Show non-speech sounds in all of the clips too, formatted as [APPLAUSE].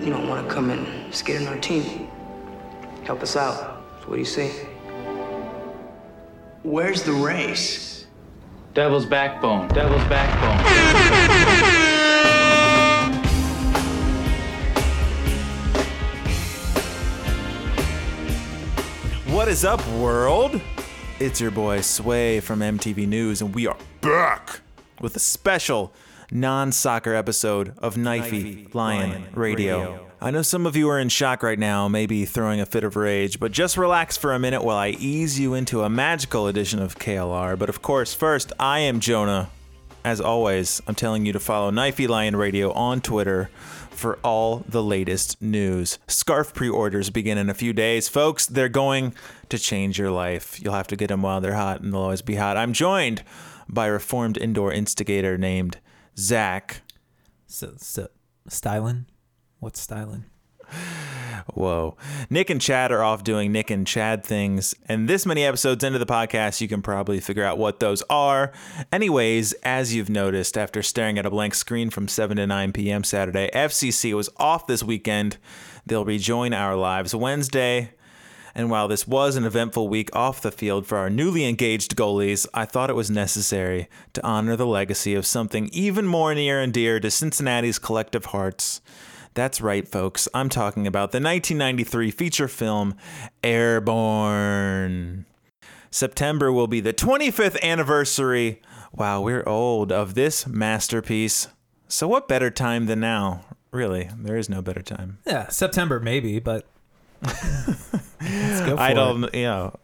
you don't want to come and skate on our team. Help us out. What do you say? Where's the race? Devil's backbone. Devil's backbone. What is up, world? It's your boy Sway from MTV News, and we are back with a special non soccer episode of Knifey Lion Radio. I know some of you are in shock right now, maybe throwing a fit of rage, but just relax for a minute while I ease you into a magical edition of KLR. But of course, first, I am Jonah. As always, I'm telling you to follow Knifey Lion Radio on Twitter for all the latest news. Scarf pre orders begin in a few days. Folks, they're going to change your life. You'll have to get them while they're hot, and they'll always be hot. I'm joined by a reformed indoor instigator named Zach. So, so styling? What's styling? Whoa. Nick and Chad are off doing Nick and Chad things. And this many episodes into the podcast, you can probably figure out what those are. Anyways, as you've noticed, after staring at a blank screen from 7 to 9 p.m. Saturday, FCC was off this weekend. They'll rejoin our lives Wednesday. And while this was an eventful week off the field for our newly engaged goalies, I thought it was necessary to honor the legacy of something even more near and dear to Cincinnati's collective hearts. That's right, folks. I'm talking about the 1993 feature film Airborne. September will be the 25th anniversary. Wow, we're old of this masterpiece. So, what better time than now? Really, there is no better time. Yeah, September maybe, but [LAUGHS] let's go for I don't, you know.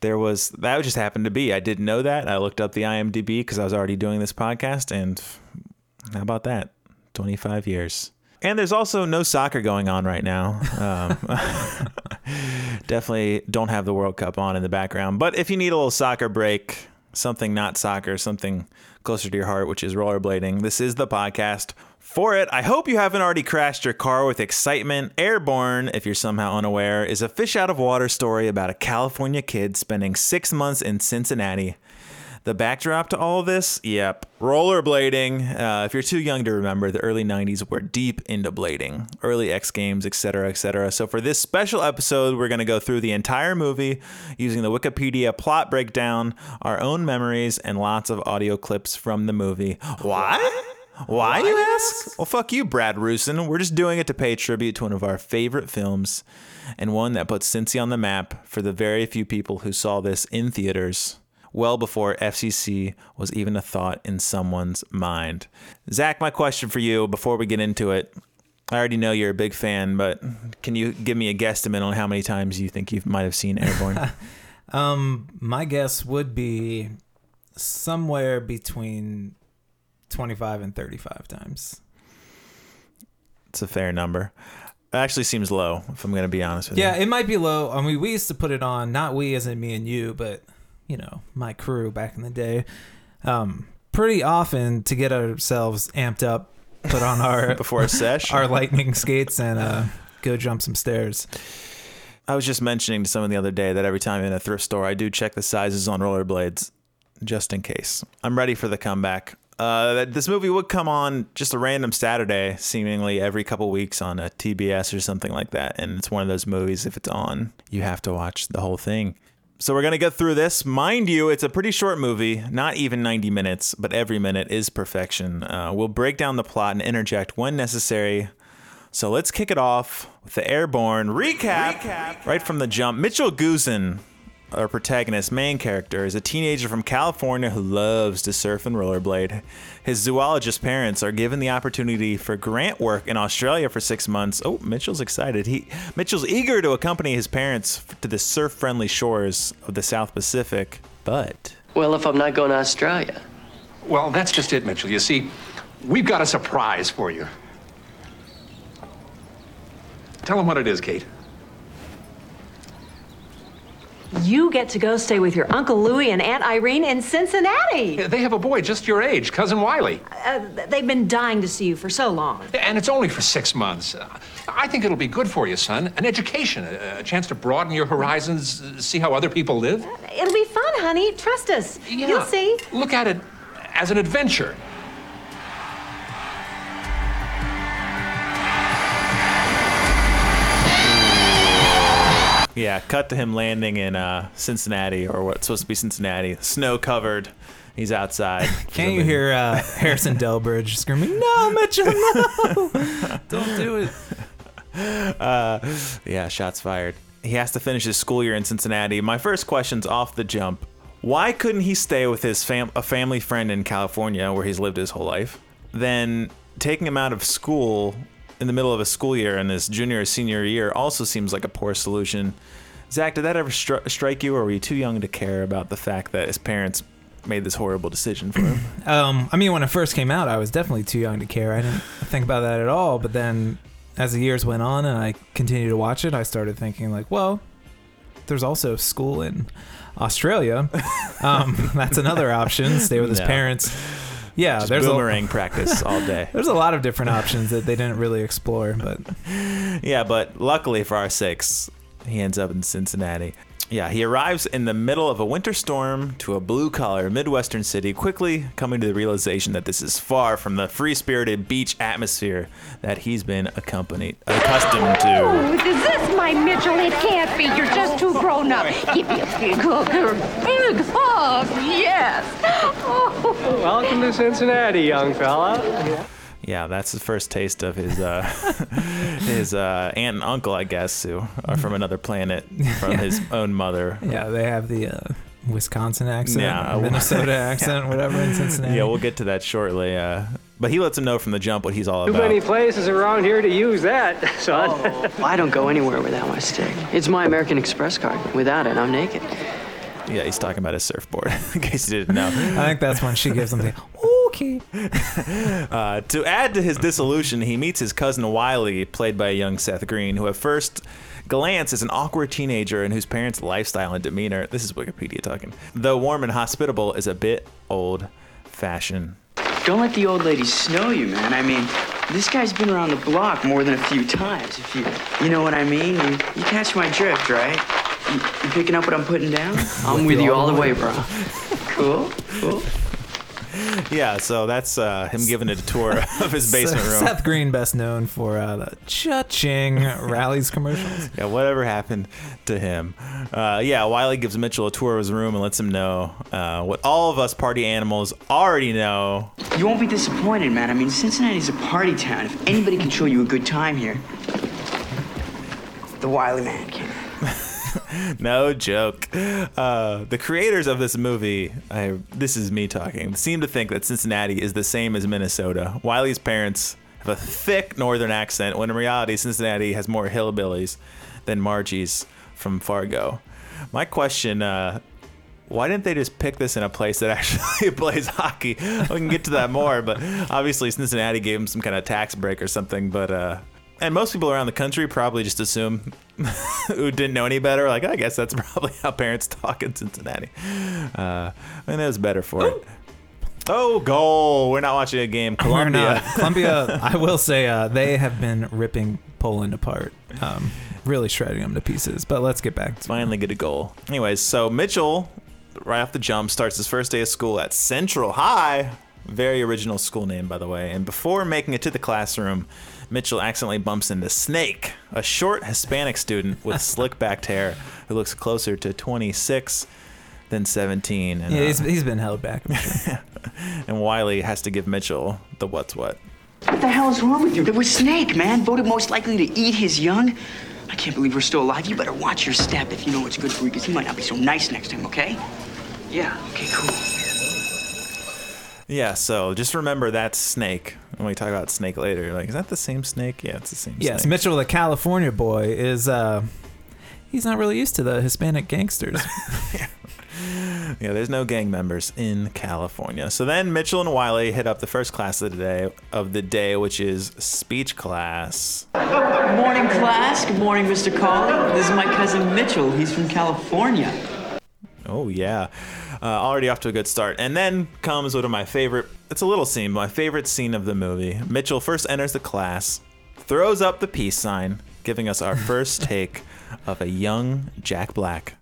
There was that just happened to be. I didn't know that. I looked up the IMDb because I was already doing this podcast, and how about that? 25 years. And there's also no soccer going on right now. Um, [LAUGHS] definitely don't have the World Cup on in the background. But if you need a little soccer break, something not soccer, something closer to your heart, which is rollerblading, this is the podcast for it. I hope you haven't already crashed your car with excitement. Airborne, if you're somehow unaware, is a fish out of water story about a California kid spending six months in Cincinnati. The backdrop to all of this, yep, rollerblading. Uh, if you're too young to remember, the early 90s were deep into blading, early X Games, etc., etc. So for this special episode, we're going to go through the entire movie using the Wikipedia plot breakdown, our own memories, and lots of audio clips from the movie. Why? Why, you ask? Well, fuck you, Brad Rusin. We're just doing it to pay tribute to one of our favorite films and one that puts Cincy on the map for the very few people who saw this in theaters well before FCC was even a thought in someone's mind. Zach, my question for you before we get into it. I already know you're a big fan, but can you give me a guesstimate on how many times you think you might have seen Airborne? [LAUGHS] Um, my guess would be somewhere between 25 and 35 times. it's a fair number. It actually seems low, if I'm going to be honest with Yeah, you. Yeah, it might be low. I mean, we used to put it on, not we as in me and you, but, you know, my crew back in the day. Um, pretty often to get ourselves amped up, put on our [LAUGHS] Before a sesh. our lightning skates and uh, go jump some stairs. I was just mentioning to someone the other day that every time I'm in a thrift store, I do check the sizes on rollerblades just in case. I'm ready for the comeback. Uh, that- this movie would come on just a random Saturday, seemingly every couple weeks on a TBS or something like that. And it's one of those movies, if it's on, you have to watch the whole thing. So we're going to get through this. Mind you, it's a pretty short movie, not even 90 minutes, but every minute is perfection. Uh, we'll break down the plot and interject when necessary. So let's kick it off with the airborne recap, right from the jump. Mitchell Goosen, our protagonist, main character, is a teenager from California who loves to surf and rollerblade. His zoologist parents are given the opportunity for grant work in Australia for six months. Oh, Mitchell's excited. He Mitchell's eager to accompany his parents to the surf-friendly shores of the South Pacific, but Well, if I'm not going to Australia. Well, that's just it, Mitchell. You see, we've got a surprise for you. Tell him what it is, Kate. You get to go stay with your Uncle Louie and Aunt Irene in Cincinnati. They have a boy just your age, Cousin Wiley. Uh, they've been dying to see you for so long. And it's only for six months. Uh, I think it'll be good for you, son. An education, a, a chance to broaden your horizons, uh, see how other people live. It'll be fun, honey. Trust us. Yeah. You'll see. Look at it as an adventure. Yeah, cut to him landing in uh, Cincinnati, or what's supposed to be Cincinnati, snow covered. He's outside. [LAUGHS] Can't you hear uh, Harrison Delbridge screaming, "No, Mitchell, no! [LAUGHS] Don't do it." [LAUGHS] Uh, yeah, shots fired. He has to finish his school year in Cincinnati. My first question's off the jump. Why couldn't he stay with his fam- a family friend in California where he's lived his whole life? Then taking him out of school in the middle of a school year in his junior or senior year also seems like a poor solution. Zach, did that ever stri- strike you, or were you too young to care about the fact that his parents made this horrible decision for him? [CLEARS THROAT] Um, I mean, when it first came out, I was definitely too young to care. I didn't think about that at all. But then, as the years went on and I continued to watch it, I started thinking like, well, there's also school in Australia. [LAUGHS] Um, that's another option. Stay with his No. parents. Yeah, Just there's a, boomerang practice all day. [LAUGHS] there's a lot of different options that they didn't really explore. But [LAUGHS] Yeah, but luckily for our sakes, he ends up in Cincinnati. Yeah, he arrives in the middle of a winter storm to a blue collar Midwestern city, quickly coming to the realization that this is far from the free spirited beach atmosphere that he's been accompanied, accustomed to. Oh, is this my Mitchell? It can't be. You're just too grown up. Give me a big hug big hug. Yes. Oh. Welcome to Cincinnati, young fella. Yeah, that's the first taste of his uh, [LAUGHS] his uh, aunt and uncle, I guess, who are from another planet, from his own mother. yeah, they have the uh, Wisconsin accent, Yeah. or Minnesota [LAUGHS] accent, whatever in Cincinnati. Yeah, we'll get to that shortly. Uh, but he lets him know from the jump what he's all about. Too about. many places around here to use that, [LAUGHS] son. Well, I don't go anywhere without my stick. It's my American Express card. Without it, I'm naked. Yeah, he's talking about his surfboard, in case you didn't know. I think that's when she gives him the okay. [LAUGHS] Uh, to add to his disillusion, he meets his cousin Wiley, played by a young Seth Green, who at first glance is an awkward teenager and whose parents' lifestyle and demeanor, this is Wikipedia talking, though warm and hospitable, is a bit old fashioned. Don't let the old lady snow you, man. I mean, this guy's been around the block more than a few times. If you, you know what I mean. You, you catch my drift, right? You, you picking up what I'm putting down? I'm with you all the way, bro. Cool, cool. [LAUGHS] Yeah, so that's uh, him giving it a tour of his [LAUGHS] basement room. Seth Green, best known for uh, the cha-ching [LAUGHS] Rally's commercials. Yeah, whatever happened to him. Uh, yeah, Wiley gives Mitchell a tour of his room and lets him know uh, what all of us party animals already know. You won't be disappointed, man. I mean, Cincinnati's a party town. If anybody can show you a good time here, the Wiley man can. [LAUGHS] No joke. Uh, the creators of this movie, I, this is me talking, seem to think that Cincinnati is the same as Minnesota. Wiley's parents have a thick northern accent, when in reality, Cincinnati has more hillbillies than Margie's from Fargo. My question, uh, why didn't they just pick this in a place that [LAUGHS] actually [LAUGHS] plays hockey? We can get to that more, but obviously Cincinnati gave them some kind of tax break or something. But uh, and most people around the country probably just assume [LAUGHS] who didn't know any better, like I guess that's [LAUGHS] probably how parents talk in Cincinnati. Uh, and it was better for it. Oh, goal! We're not watching a game. Colombia. [LAUGHS] Colombia, I will say, uh, they have been ripping Poland apart, um, really shredding them to pieces. But let's get back to finally get a goal. Anyways, so Mitchell, right off the jump, starts his first day of school at Central High. Very original school name, by the way. And before making it to the classroom, Mitchell accidentally bumps into Snake, a short Hispanic student with [LAUGHS] slick backed hair who looks closer to 26 than 17. And, Yeah, uh, he's, he's been held back. Sure. [LAUGHS] and Wiley has to give Mitchell the what's what. What the hell is wrong with you? There was Snake, man. Voted most likely to eat his young. I can't believe we're still alive. You better watch your step if you know what's good for you, because he might not be so nice next time, okay? Yeah, okay, cool. Yeah, so just remember that's Snake. When we talk about Snake later, like, is that the same Snake? Yeah, it's the same yes, Snake. Mitchell, the California boy, is uh, he's not really used to the Hispanic gangsters. [LAUGHS] [LAUGHS] Yeah, there's no gang members in California. So then Mitchell and Wiley hit up the first class of the day, of the day, which is speech class. Good morning, class. Good morning, Mr. Colley. This is my cousin Mitchell. He's from California. Oh yeah, uh, already off to a good start. And then comes one of my favorite. It's a little scene, my favorite scene of the movie. Mitchell first enters the class, throws up the peace sign, giving us our first [LAUGHS] take of a young Jack Black.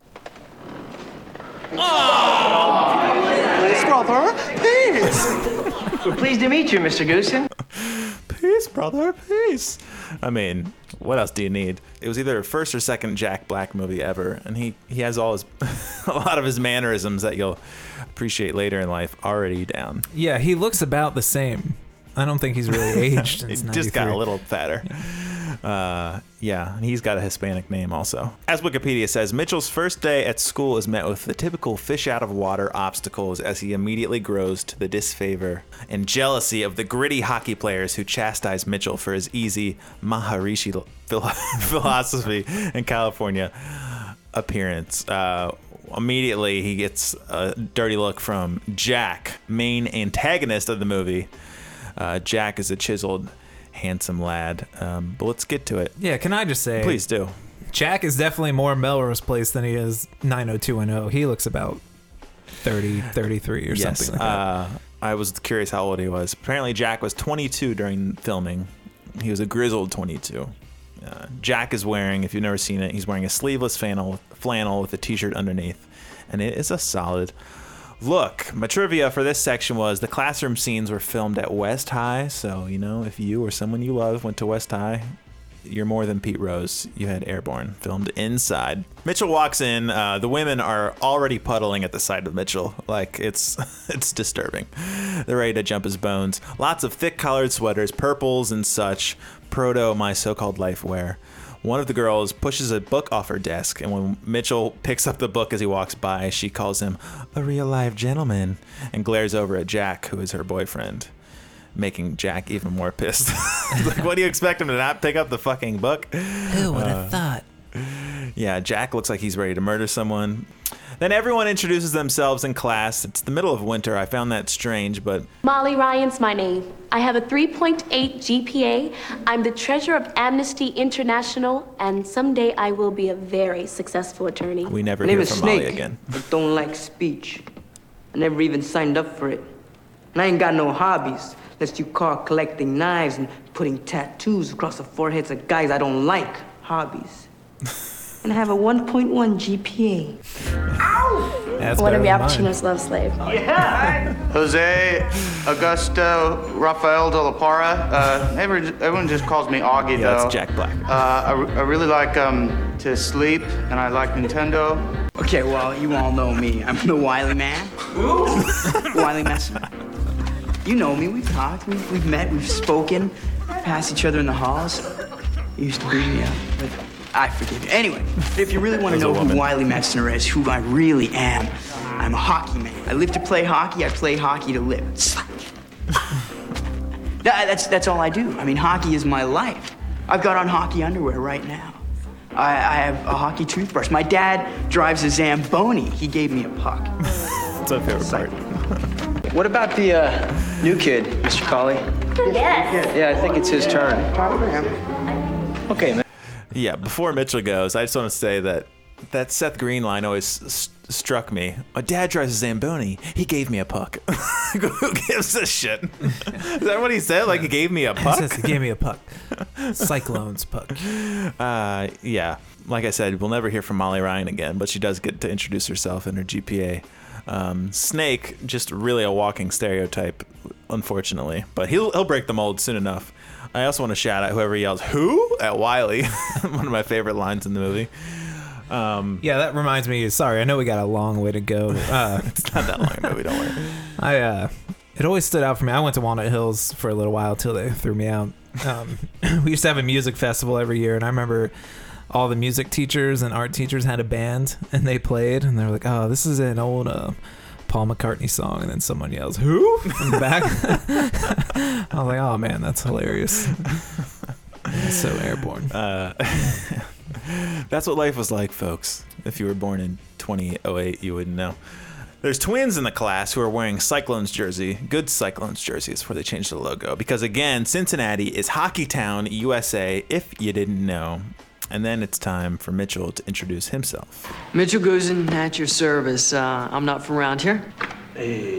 Oh! Please, brother. Please. We're [LAUGHS] pleased to meet you, Mr. Goosen. [LAUGHS] Peace, brother, peace. I mean, what else do you need? It was either first or second Jack Black movie ever, and he he has all his a lot of his mannerisms that you'll appreciate later in life already down. Yeah, he looks about the same. I don't think he's really [LAUGHS] aged He just got a little fatter. Uh, yeah, and he's got a Hispanic name also. As Wikipedia says, Mitchell's first day at school is met with the typical fish out of water obstacles as he immediately grows to the disfavor and jealousy of the gritty hockey players who chastise Mitchell for his easy Maharishi [LAUGHS] philosophy in California appearance. Uh, immediately, he gets a dirty look from Jack, main antagonist of the movie. Uh, Jack is a chiseled, handsome lad. Um, but let's get to it. Yeah, can I just say, Please do. Jack is definitely more Melrose Place than he is 90210. He looks about 30, 33 or yes. something like that. uh, I was curious how old he was. Apparently, Jack was 22 during filming. He was a grizzled 22. Uh, Jack is wearing, if you've never seen it, he's wearing a sleeveless flannel, flannel with a t-shirt underneath, and it is a solid look. My trivia for this section was the classroom scenes were filmed at West High, so you know if you or someone you love went to West High, you're more than Pete Rose. You had Airborne filmed inside. Mitchell walks in. Uh, the women are already puddling at the sight of Mitchell. Like it's [LAUGHS] it's disturbing. They're ready to jump his bones. Lots of thick collared sweaters, purples and such. Proto my so-called life wear. One of the girls pushes a book off her desk, and when Mitchell picks up the book as he walks by, she calls him a real live gentleman and glares over at Jack, who is her boyfriend making Jack even more pissed. [LAUGHS] like, what do you expect him to not pick up the fucking book? Who would have uh, thought? Yeah, Jack looks like he's ready to murder someone. Then everyone introduces themselves in class. It's the middle of winter. I found that strange, but Molly Ryan's my name. I have a 3.8 GPA. I'm the treasurer of Amnesty International, and someday I will be a very successful attorney. we never My name hear is from Snake. Molly again. I don't like speech. I never even signed up for it. And I ain't got no hobbies, unless you call collecting knives and putting tattoos across the foreheads of guys I don't like hobbies. [LAUGHS] and I have a 1.1 GPA. That's One better of than mine. Al Pacino's love slave. Jose Augusto Rafael de la Parra. Uh, everyone just calls me Augie, Yeah, though. that's Jack Black. Uh, I, I really like um, to sleep, and I like Nintendo. Okay, well, you all know me. I'm the Wily Man. Ooh! Wiley Messer. You know me. We've talked. We've, we've met. We've spoken. Passed each other in the halls. You used to beat me up, but I forgive you. Anyway, if you really want to know who. Wiley Metzner is, who I really am, I'm a hockey man. I live to play hockey. I play hockey to live. That- that's, that's all I do. I mean, hockey is my life. I've got on hockey underwear right now. I, I have a hockey toothbrush. My dad drives a Zamboni. He gave me a puck. That's my favorite part. What about the uh, new kid, Mr. Colley? Yes. Yeah, I think it's his turn. Okay, man. Yeah, before Mitchell goes, I just want to say that that Seth Green line always s- struck me. My dad drives a Zamboni. He gave me a puck. [LAUGHS] Who gives a shit? [LAUGHS] Is that what he said? Like he gave me a He puck? says he gave me a puck. [LAUGHS] Cyclones puck. Uh, yeah. Like I said, we'll never hear from Molly Ryan again, but she does get to introduce herself and her GPA. Um, Snake, just really a walking stereotype, unfortunately, but he'll he'll break the mold soon enough. I also want to shout out whoever yells "Who" at Wiley, [LAUGHS] one of my favorite lines in the movie. Um, Yeah, that reminds me. Sorry, I know we got a long way to go. [LAUGHS] Uh, it's not that long a movie, don't worry. [LAUGHS] I uh, it always stood out for me. I went to Walnut Hills for a little while till they threw me out. Um, [CLEARS THROAT] we used to have a music festival every year, and I remember all the music teachers and art teachers had a band, and they played, and they were like, "Oh, this is an old uh, Paul McCartney song," and then someone yells, "Who?" from the back. [LAUGHS] I was like, "Oh man, that's hilarious." So airborne. Uh, [LAUGHS] that's what life was like, folks. If you were born in 2008, you wouldn't know. There's twins in the class who are wearing Cyclones jersey, good Cyclones jerseys, before they changed the logo. Because again, Cincinnati is Hockey Town, USA, if you didn't know. And then it's time for Mitchell to introduce himself. Mitchell Goosen at your service. Uh, I'm not from around here.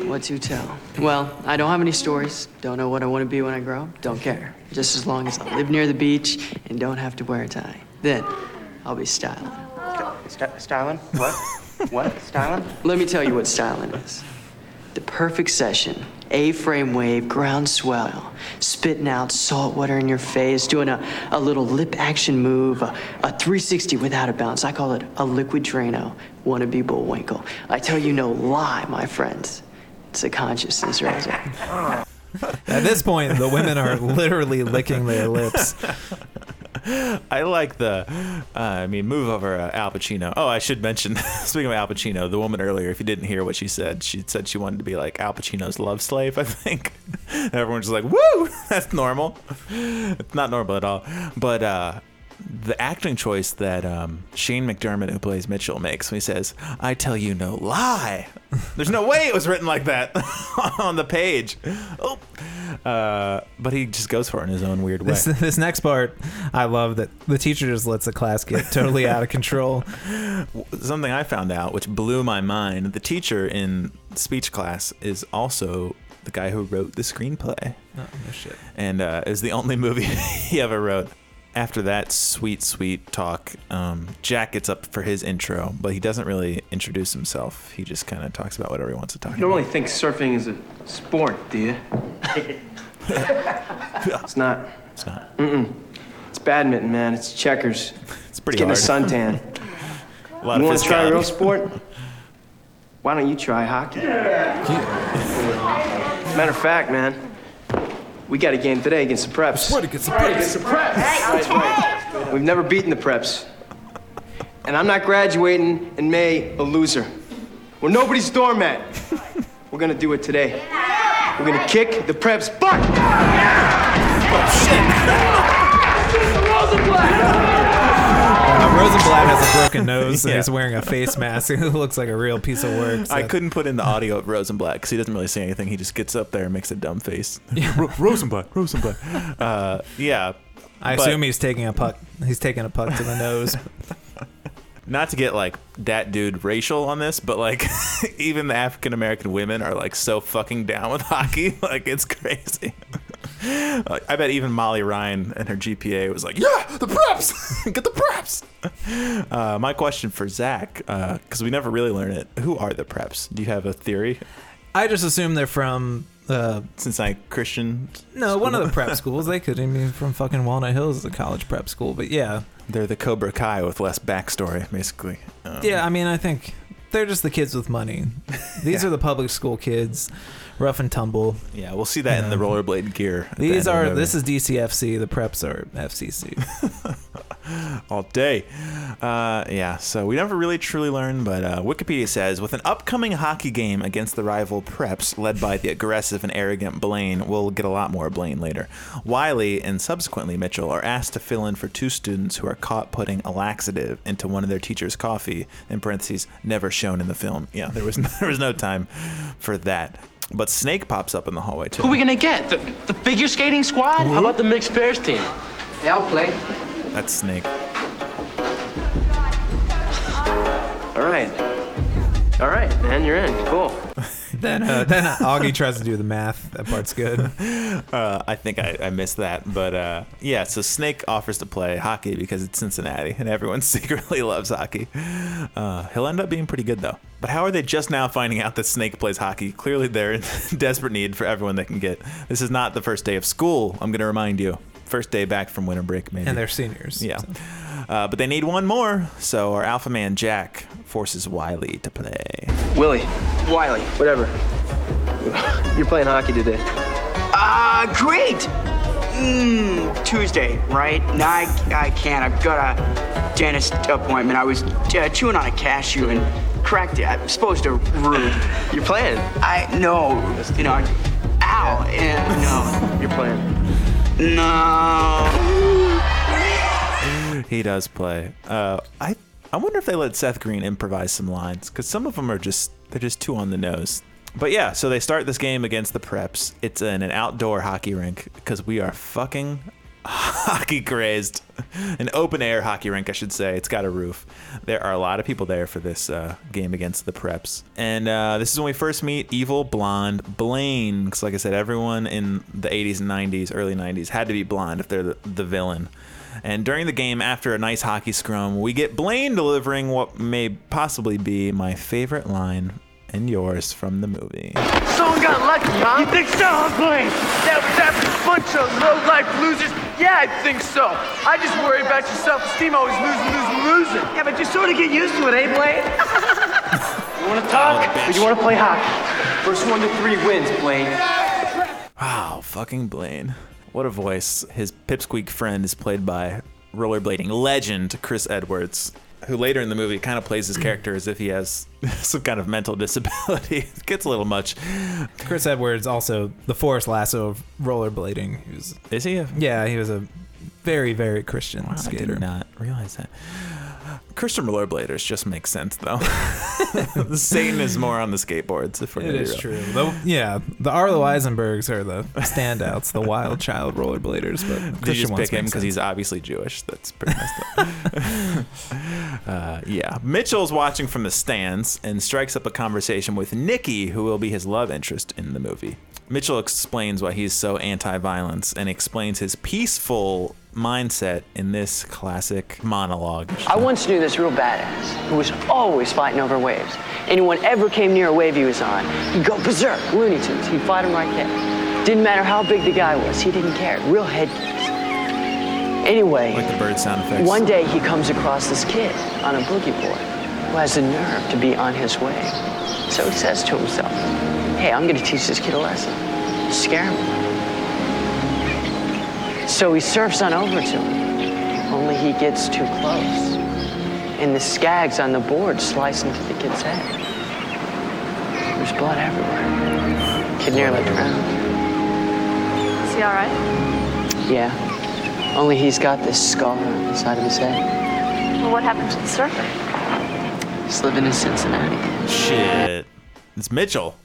What to tell? Well, I don't have any stories. Don't know what I want to be when I grow up. Don't care. Just as long as I live near the beach and don't have to wear a tie. Then I'll be styling. St- styling? What? what? [LAUGHS] Styling? Let me tell you what styling is. The perfect session. A-frame wave, ground swell, spitting out salt water in your face, doing a, a little lip action move, a, a 360 without a bounce. I call it a liquid Drano, wannabe Bullwinkle. I tell you no lie, my friends. It's a consciousness there. At this point, the women are literally licking their lips. [LAUGHS] I like the, uh, I mean, move over uh, Al Pacino. Oh, I should mention, [LAUGHS] speaking of Al Pacino, the woman earlier, if you didn't hear what she said, she said she wanted to be like Al Pacino's love slave, [LAUGHS] I think. Everyone's just like, woo, that's normal. It's not normal at all. But, uh, the acting choice that um, Shane McDermott, who plays Mitchell, makes when he says, I tell you no lie. [LAUGHS] There's no way it was written like that [LAUGHS] on the page. Oh. Uh, but he just goes for it in his own weird way. This, this next part, I love that the teacher just lets the class get totally out of control. [LAUGHS] Something I found out, which blew my mind, the teacher in speech class is also the guy who wrote the screenplay. Oh, no shit. And uh, is the only movie he ever wrote. After that sweet, sweet talk, um, Jack gets up for his intro, but he doesn't really introduce himself. He just kind of talks about whatever he wants to talk You don't about. really think surfing is a sport, do you? [LAUGHS] it's not. It's not. Mm-mm. It's badminton, man. It's checkers. [LAUGHS] It's pretty getting hard. a suntan. [LAUGHS] A lot you want to try a real sport? Why don't you try hockey? Matter of fact, man, we got a game today against the preps. What against the Against the preps. Right, right. We've never beaten the preps. And I'm not graduating in May a loser. We're nobody's doormat. We're gonna do it today. We're gonna kick the preps' butt. Uh, Rosenblatt has a broken [LAUGHS] nose and he's wearing a face mask [LAUGHS] who looks like a real piece of work. so- I couldn't put in the audio of Rosenblatt because he doesn't really say anything. He just gets up there and makes a dumb face. [LAUGHS] Ro- Rosenblatt, Rosenblatt. Uh, yeah. I but assume he's taking a puck. He's taking a puck to the nose. not to get like that dude racial on this, but like even the African American women are like so fucking down with hockey. Like it's crazy. [LAUGHS] I bet even Molly Ryan and her GPA was like, "Yeah, the preps, [LAUGHS] get the preps." [LAUGHS] Uh, my question for Zach, because we never really learn it: Who are the preps? Do you have a theory? I just assume they're from. Uh, Cincinnati Christian. no, one of the prep schools. They could even be from fucking Walnut Hills, the college prep school. But yeah, They're the Cobra Kai with less backstory, basically. Um, yeah. I mean, I think they're just the kids with money. These Yeah. are the public school kids, rough and tumble. Yeah, we'll see that in the rollerblade gear. at the These end of the are. movie. This is DCFC. The preps are FCC. [LAUGHS] all day. Uh, yeah, so we never really truly learn, but uh, Wikipedia says with an upcoming hockey game against the rival Preps, led by the aggressive and arrogant Blaine, we'll get a lot more Blaine later. Wiley and subsequently Mitchell are asked to fill in for two students who are caught putting a laxative into one of their teacher's coffee. In parentheses, never shown in the film. Yeah, there was [LAUGHS] there was no time for that. But Snake pops up in the hallway too. Who are we gonna get? The, the figure skating squad? How hmm? about the mixed pairs team? Yeah, I'll play. That's Snake. All right. All right, man, you're in. Cool. [LAUGHS] then, uh, [LAUGHS] then Augie tries to do the math. That part's good. [LAUGHS] Uh, I think I, I missed that, but uh, yeah. So Snake offers to play hockey because it's Cincinnati, and everyone secretly loves hockey. Uh, he'll end up being pretty good though. But how are they just now finding out that Snake plays hockey? Clearly, they're in desperate need for everyone they can get. This is not the first day of school. I'm going to remind you. First day back from winter break, maybe. And they're seniors. Yeah. Uh, but they need one more, so our alpha man Jack forces Wiley to play. Willie. Wiley. Whatever. [LAUGHS] You're playing hockey today. Ah, great! Mmm, Tuesday, right? No, I, I can't. I've got a dentist appointment. I was uh, chewing on a cashew and cracked it. I'm supposed to rude. [LAUGHS] You're playing. I know, you know. Ow! Yeah, no, [LAUGHS] You're playing. No. He does play. Uh, I I wonder if they let Seth Green improvise some lines because some of them are just they're just too on the nose. But yeah, so they start this game against the Preps. It's in an outdoor hockey rink because we are fucking hockey crazed. An open air hockey rink, I should say. It's got a roof. There are a lot of people there for this uh, game against the Preps. And uh, this is when we first meet evil blonde Blaine. Because, like I said, everyone in the 80s and 90s, early 90s, had to be blonde if they're the, the villain. And during the game, after a nice hockey scrum, we get Blaine delivering what may possibly be my favorite line and yours from the movie. Someone got lucky, huh? You think so, huh, Blaine? That was after a bunch of low-life losers? Yeah, I think so. I just worry about your self-esteem always losing, losing, losing. Yeah, but you sort of get used to it, eh, Blaine? [LAUGHS] You want to talk, or you want to play hockey? First one to three wins, Blaine. Wow, fucking Blaine. What a voice. His pipsqueak friend is played by rollerblading legend Chris Edwards, who later in the movie kind of plays his [CLEARS THROAT] character as if he has [LAUGHS] some kind of mental disability. [LAUGHS] it gets a little much. Chris Edwards, also the Forest Lasso of rollerblading. He was, is he? A, yeah, he was a very, very Christian I skater. did not realize that. Christian rollerbladers just make sense though. [LAUGHS] Satan is more on the skateboards. If we're It real. true. Yeah, the Arlo Eisenbergs are the standouts, the wild child rollerbladers. But [LAUGHS] Did you just pick him because he's obviously Jewish? That's pretty messed up. [LAUGHS] uh, yeah. Mitchell's watching from the stands and strikes up a conversation with Nikki, who will be his love interest in the movie. Mitchell explains why he's so anti violence and explains his peaceful mindset in this classic monologue. I once knew this real badass who was always fighting over waves. Anyone ever came near a wave he was on, he'd go berserk, Looney Tunes. He'd fight him right there. Didn't matter how big the guy was, he didn't care. Real head. Anyway, Like the bird sound effects. one day he comes across this kid on a boogie board who has the nerve to be on his wave. So he says to himself, hey, I'm to teach this kid a lesson. Scare him. So he surfs on over to him, only he gets too close. And the skags on the board slice into the kid's head. There's blood everywhere. Kid nearly drowned. Is he all right? Yeah. Only he's got this scar on the side of his head. Well, what happened to the surfer? He's living in Cincinnati. Shit. It's Mitchell.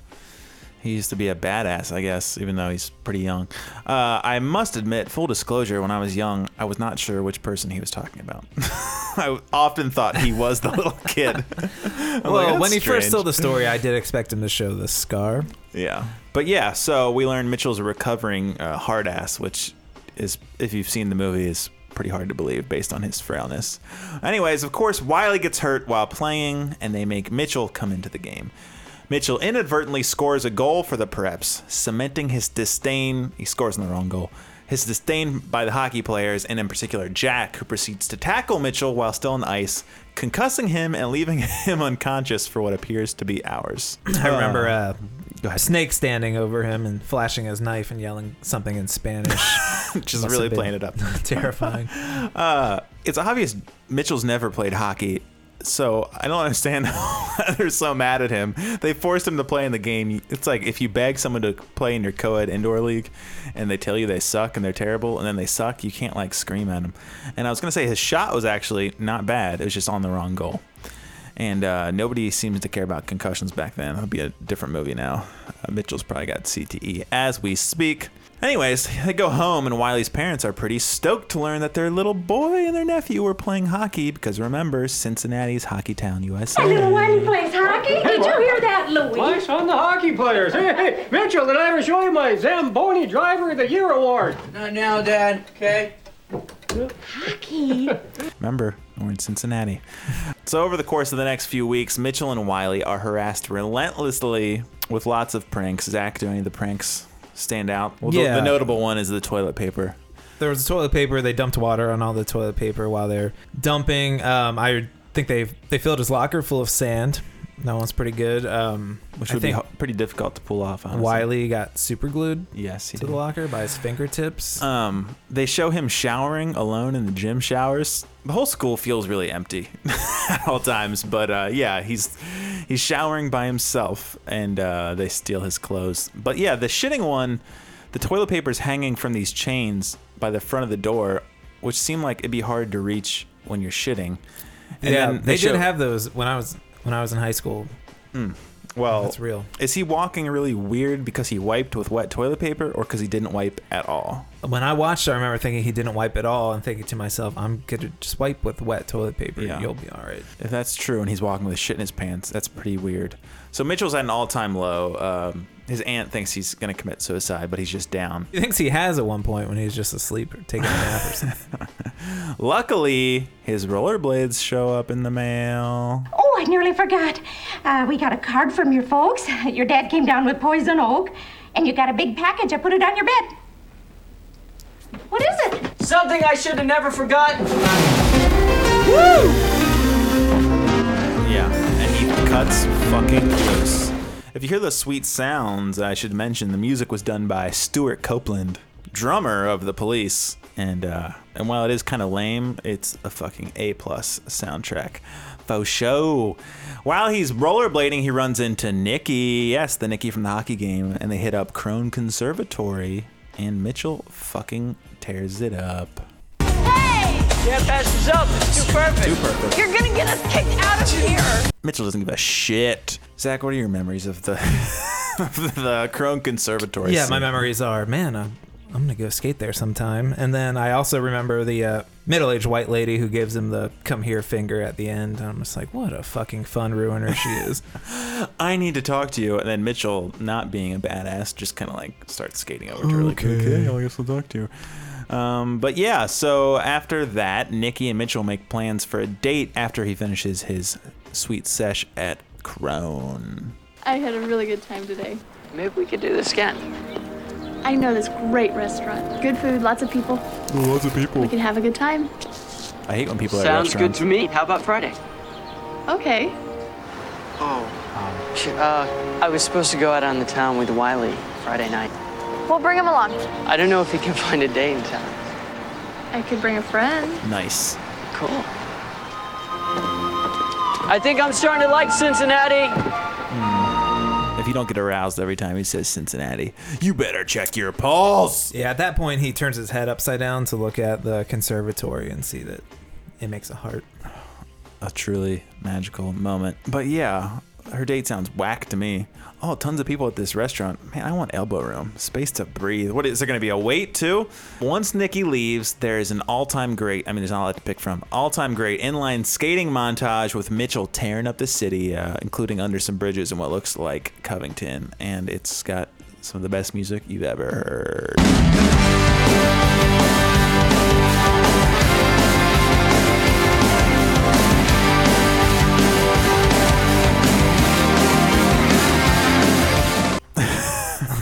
He used to be a badass, I guess, even though he's pretty young. Uh, I must admit, full disclosure, when I was young, I was not sure which person he was talking about. [LAUGHS] I often thought he was the little kid. [LAUGHS] Well, like, "That's when he first told the story, I did expect him to show the scar. Yeah. But yeah, so we learned Mitchell's a recovering uh, hard ass, which is, if you've seen the movie, is pretty hard to believe based on his frailness. Anyways, of course, Wiley gets hurt while playing, and they make Mitchell come into the game. Mitchell inadvertently scores a goal for the Preps, cementing his disdain. He scores in the wrong goal. His disdain by the hockey players, and in particular Jack, who proceeds to tackle Mitchell while still on the ice, concussing him and leaving [LAUGHS] him unconscious for what appears to be hours. I remember uh, Snake standing over him and flashing his knife and yelling something in Spanish. [LAUGHS] Just really playing it up. [LAUGHS] terrifying. Uh, it's obvious Mitchell's never played hockey, so I don't understand [LAUGHS] why they're so mad at him. They forced him to play in the game. It's like if you beg someone to play in your co-ed indoor league, and they tell you they suck and they're terrible, and then they suck, you can't like scream at them. And I was gonna say his shot was actually not bad. It was just on the wrong goal. And uh, nobody seems to care about concussions back then. It'll be a different movie now. Uh, Mitchell's probably got CTE as we speak. Anyways, they go home, and Wiley's parents are pretty stoked to learn that their little boy and their nephew were playing hockey because remember, Cincinnati's Hockey Town, USA. Little Wiley plays hockey. Did you hear that, Louie? Nice on the hockey players. Hey, hey, Mitchell, did I ever show you my Zamboni Driver of the Year award? Not now, Dad, okay? Hockey. [LAUGHS] Remember, we're in Cincinnati. So, over the course of the next few weeks, Mitchell and Wiley are harassed relentlessly with lots of pranks. Zach, doing the pranks stand out? Well, the- Yeah. the notable one is the toilet paper. There was toilet paper. They dumped water on all the toilet paper while they're dumping. Um, I think they they filled his locker full of sand. That one's pretty good. Um, Which I would be think ho- pretty difficult to pull off. Honestly. Wiley got super glued. Yes, he to the locker by his fingertips. Um, they show him showering alone in the gym showers. The whole school feels really empty [LAUGHS] at all times, but uh, yeah, he's he's showering by himself, and uh, they steal his clothes. But yeah, the shitting one, the toilet paper's hanging from these chains by the front of the door, which seem like it'd be hard to reach when you're shitting. And yeah, then they, show- did have those when I was when I was in high school. Hmm. Well, That's real. Is he walking really weird because he wiped with wet toilet paper, or because he didn't wipe at all? When I watched, it, I remember thinking he didn't wipe at all, and thinking to myself, "I'm gonna just wipe with wet toilet paper. Yeah. You'll be all right." If that's true, and he's walking with shit in his pants, that's pretty weird. So Mitchell's at an all-time low. Um, his aunt thinks he's gonna commit suicide, but he's just down. He thinks he has at one point when he's just asleep or taking a nap or something. [LAUGHS] Luckily, his rollerblades show up in the mail. Oh, I nearly forgot. Uh, we got a card from your folks. Your dad came down with poison oak, and you got a big package. I put it on your bed. What is it? Something I should have never forgotten. Yeah, and he cuts fucking loose. If you hear the sweet sounds, I should mention the music was done by Stewart Copeland, drummer of the Police, and uh, and while it is kind of lame, it's a fucking A plus soundtrack. Faux show. While he's rollerblading, he runs into Nikki. Yes, the Nikki from the hockey game, and they hit up Krohn Conservatory, and Mitchell fucking tears it up. Can't pass this up. It's too perfect. Too perfect. You're gonna get us kicked out of here. Mitchell doesn't give a shit. Zach, what are your memories of the [LAUGHS] of the Krohn Conservatory? Yeah, my memories are man. I'm, I'm gonna go skate there sometime. And then I also remember the uh, middle-aged white lady who gives him the "come here" finger at the end. I'm just like, what a fucking fun ruiner she is. [LAUGHS] I need to talk to you. And then Mitchell, not being a badass, just kind of like starts skating over to her, like, okay, I guess I'll talk to you. Um, but yeah, so after that, Nikki and Mitchell make plans for a date after he finishes his sweet sesh at Krohn. I had a really good time today. Maybe we could do this again. I know this great restaurant. Good food, lots of people. Lots of people. We can have a good time. I hate when people are at Sounds good to me. How about Friday? Okay. Oh. Sh- Uh, I was supposed to go out on the town with Wiley Friday night. We'll bring him along. I don't know if he can [LAUGHS] find a date in town. I could bring a friend. Nice. Cool. I think I'm starting to like Cincinnati. You don't get aroused every time he says Cincinnati, you better check your pulse. Yeah, at that point, he turns his head upside down to look at the conservatory and see that it makes a heart. a truly magical moment. But yeah, her date sounds whack to me. Oh, tons of people at this restaurant. Man, I want elbow room, space to breathe. What is there going to be a wait too? Once Nikki leaves, there is an all-time great. I mean, there's not a lot to pick from. All-time great inline skating montage with Mitchell tearing up the city, uh, including under some bridges in what looks like Covington, and it's got some of the best music you've ever heard.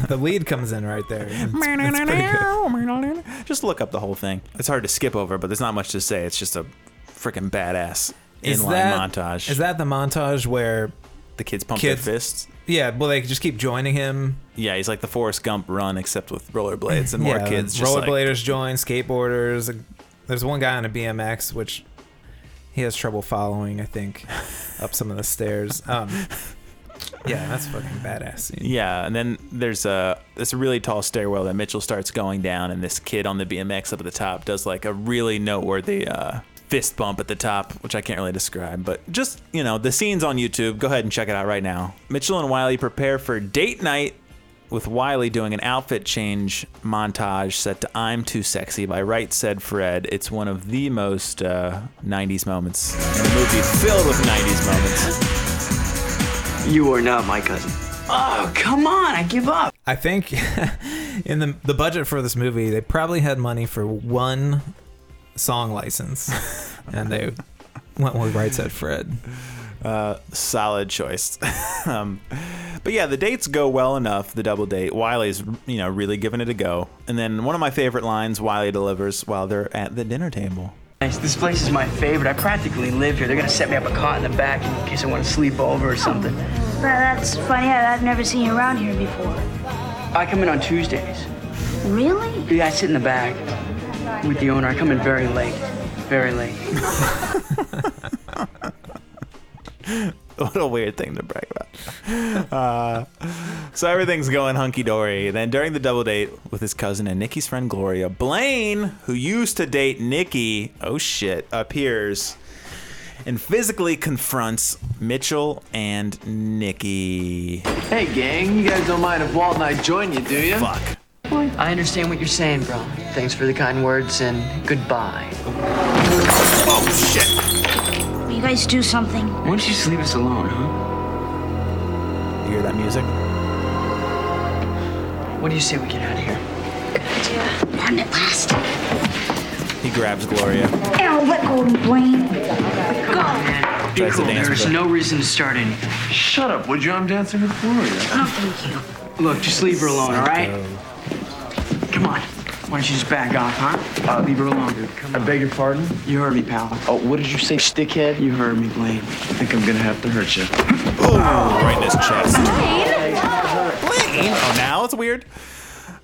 [LAUGHS] the lead comes in right there. It's, it's. [LAUGHS] Just look up the whole thing. It's hard to skip over, but there's not much to say. It's just a freaking badass Is inline that- montage. Is that the montage where the kids pump kids- their fists? Yeah, well, they just keep joining him. Yeah, he's like the Forrest Gump run, except with rollerblades and more [LAUGHS] yeah, kids. Just like, rollerbladers join, skateboarders. There's one guy on a BMX, which he has trouble following. I think up some of the stairs. Um, yeah, that's fucking badass. Scene. Yeah, and then there's a this really tall stairwell that Mitchell starts going down, and this kid on the BMX up at the top does like a really noteworthy uh, fist bump at the top, which I can't really describe. But just you know, the scene's on YouTube. Go ahead and check it out right now. Mitchell and Wiley prepare for date night. With Wiley doing an outfit change montage set to I'm Too Sexy by Right Said Fred. It's one of the most uh, 90s moments in a movie filled with 90s moments. You are not my cousin. Oh, come on. I give up. I think [LAUGHS] in the the budget for this movie, they probably had money for one song license, [LAUGHS] and they went with Right Said Fred. Uh, solid choice. [LAUGHS] um, but yeah, the dates go well enough. The double date. Wiley's, you know, really giving it a go. And then one of my favorite lines Wiley delivers while they're at the dinner table. Nice. This place is my favorite. I practically live here. They're gonna set me up a cot in the back in case I want to sleep over or something. Oh, that's funny. I've never seen you around here before. I come in on Tuesdays. Really? Yeah, I sit in the back with the owner. I come in very late. Very late. [LAUGHS] [LAUGHS] [LAUGHS] what a weird thing to brag about. Uh, so everything's going hunky dory. Then during the double date with his cousin and Nikki's friend Gloria, Blaine, who used to date Nikki, oh shit, appears and physically confronts Mitchell and Nikki. Hey, gang, you guys don't mind if Walt and I join you, do you? Fuck. I understand what you're saying, bro. Thanks for the kind words and goodbye. Oh, shit. Will you guys do something? Why don't you just leave us alone, huh? You hear that music? What do you say we get out of here? Idea. Run it last. He grabs Gloria. Ow, let go of me, Blaine. Go. Oh, Be cool. dance There's no reason to start anything. Shut up, would you? I'm dancing with Gloria. Oh, thank you. Look, just leave her alone, all right? Come on. Why don't you just back off, huh? Uh, leave her alone, dude. Come on. I beg your pardon? You heard me, pal. Oh, what did you say, stickhead? You heard me, Blaine. I think I'm gonna have to hurt you. Oh, right in his chest. Blaine. Oh, now it's weird.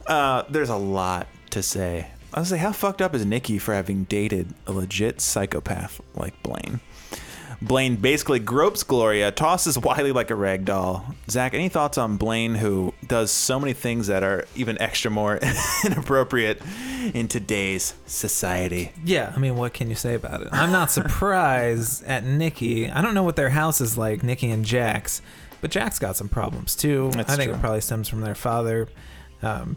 Uh, there's a lot to say. I was how fucked up is Nikki for having dated a legit psychopath like Blaine? Blaine basically gropes Gloria, tosses [LAUGHS] Wiley like a rag doll. Zach, any thoughts on Blaine, who does so many things that are even extra more [LAUGHS] inappropriate in today's society? Yeah, I mean, what can you say about it? I'm not [LAUGHS] surprised at Nikki. I don't know what their house is like, Nikki and Jack's, but Jack's got some problems too. That's I think true. it probably stems from their father. Um,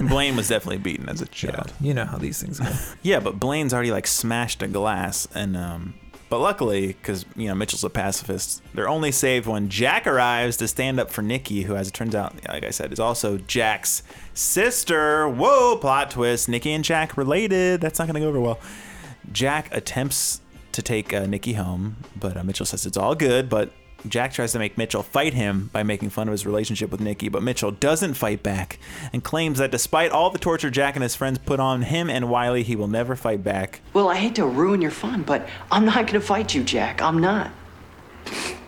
Blaine was definitely beaten as a child. you know how these things go. Yeah, but Blaine's already like smashed a glass, and um, but luckily, because you know Mitchell's a pacifist, they're only saved when Jack arrives to stand up for Nikki, who, as it turns out, like I said, is also Jack's sister. Whoa, plot twist: Nikki and Jack related. That's not gonna go over well. Jack attempts to take uh, Nikki home, but uh, Mitchell says it's all good. But Jack tries to make Mitchell fight him by making fun of his relationship with Nikki, but Mitchell doesn't fight back and claims that despite all the torture Jack and his friends put on him and Wiley, he will never fight back. Well, I hate to ruin your fun, but I'm not gonna fight you, Jack. I'm not.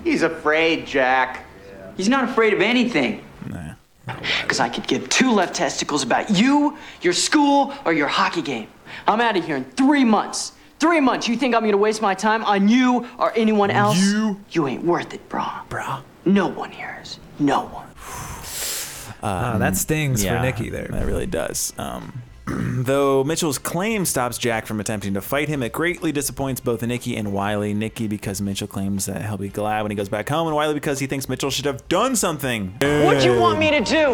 He's afraid, Jack. He's not afraid of anything. Because I could give two left testicles about you, your school, or your hockey game. I'm out of here in three months. Three months. You think I'm gonna waste my time on you or anyone else? You? You ain't worth it, brah. Brah. No one here is. No one. Ah, that stings for Nikki there. That really does. Um, [CLEARS THROAT] though Mitchell's claim stops Jack from attempting to fight him, it greatly disappoints both Nikki and Wiley. Nikki because Mitchell claims that he'll be glad when he goes back home, and Wiley because he thinks Mitchell should have done something. What do you want me to do?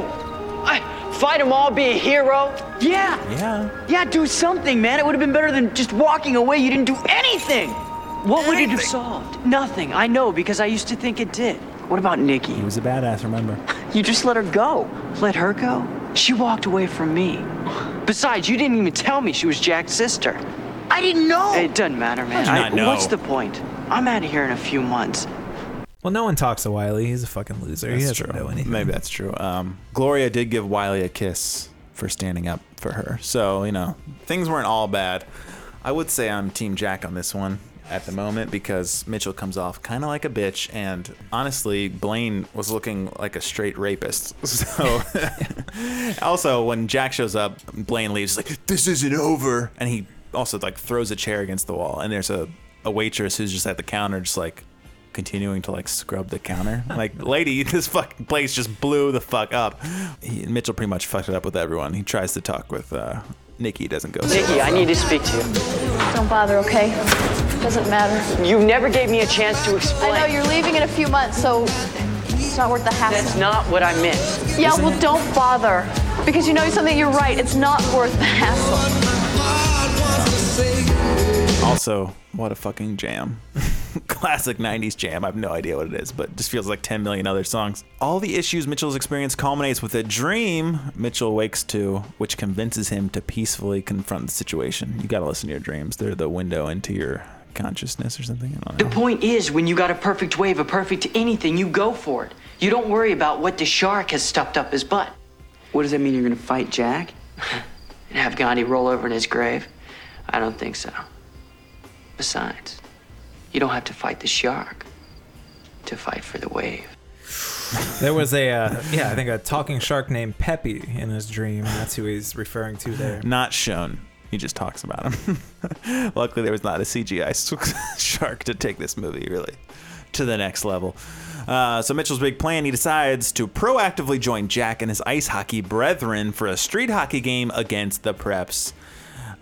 I, fight them all, be a hero? Yeah. Yeah. Yeah, do something, man. It would have been better than just walking away. You didn't do anything. What would it have solved? Nothing. I know because I used to think it did. What about Nikki? He was a badass, remember? [LAUGHS] You just let her go. Let her go? She walked away from me. Besides, you didn't even tell me she was Jack's sister. I didn't know. It doesn't matter, man. How'd you I- not know? What's the point? I'm out of here in a few months. Well, no one talks to Wiley. He's a fucking loser. he doesn't true. know anything. Maybe that's true. Um, Gloria did give Wiley a kiss for standing up for her. So, you know, things weren't all bad. I would say I'm Team Jack on this one at the moment because Mitchell comes off kind of like a bitch. And honestly, Blaine was looking like a straight rapist. [LAUGHS] So, [LAUGHS] also, when Jack shows up, Blaine leaves, like, this isn't over. And he also, like, throws a chair against the wall. And there's a, a waitress who's just at the counter, just like, continuing to like scrub the counter. Like, lady, [LAUGHS] this fucking place just blew the fuck up. He, Mitchell pretty much fucked it up with everyone. He tries to talk with uh, Nikki, doesn't go. Nikki, I need to speak to you. Don't bother, okay? Doesn't matter. You never gave me a chance to explain. I know you're leaving in a few months, so it's not worth the hassle. That's not what I meant. Yeah, well, don't bother. Because you know something, you're right. It's not worth the hassle. Also, what a fucking jam. [LAUGHS] Classic 90s jam. I have no idea what it is, but it just feels like 10 million other songs. All the issues Mitchell's experience culminates with a dream Mitchell wakes to, which convinces him to peacefully confront the situation. You gotta listen to your dreams. They're the window into your consciousness or something. I don't know. The point is, when you got a perfect wave, a perfect anything, you go for it. You don't worry about what the shark has stuffed up his butt. What does that mean? You're gonna fight Jack? [LAUGHS] And have Gandhi roll over in his grave? I don't think so. Besides, you don't have to fight the shark to fight for the wave. There was a uh, yeah, I think a talking shark named Peppy in his dream. That's who he's referring to there. Not shown. He just talks about him. [LAUGHS] Luckily, there was not a CGI [LAUGHS] shark to take this movie really to the next level. Uh, so Mitchell's big plan, he decides to proactively join Jack and his ice hockey brethren for a street hockey game against the Preps.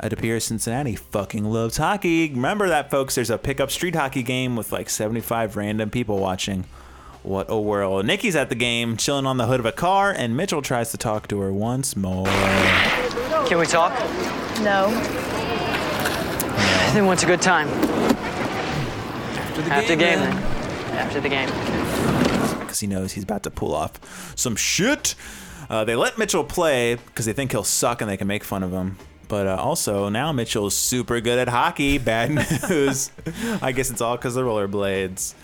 It appears Cincinnati fucking loves hockey. Remember that, folks. There's a pickup street hockey game with like 75 random people watching. What a world. Nikki's at the game, chilling on the hood of a car, and Mitchell tries to talk to her once more. Can we talk? No. Then what's a good time? After the After game, game, then. then. After the game. because he knows he's about to pull off some shit. Uh, they let Mitchell play because they think he'll suck and they can make fun of him. But uh, also now Mitchell's super good at hockey. [LAUGHS] Bad news. I guess it's all because of rollerblades.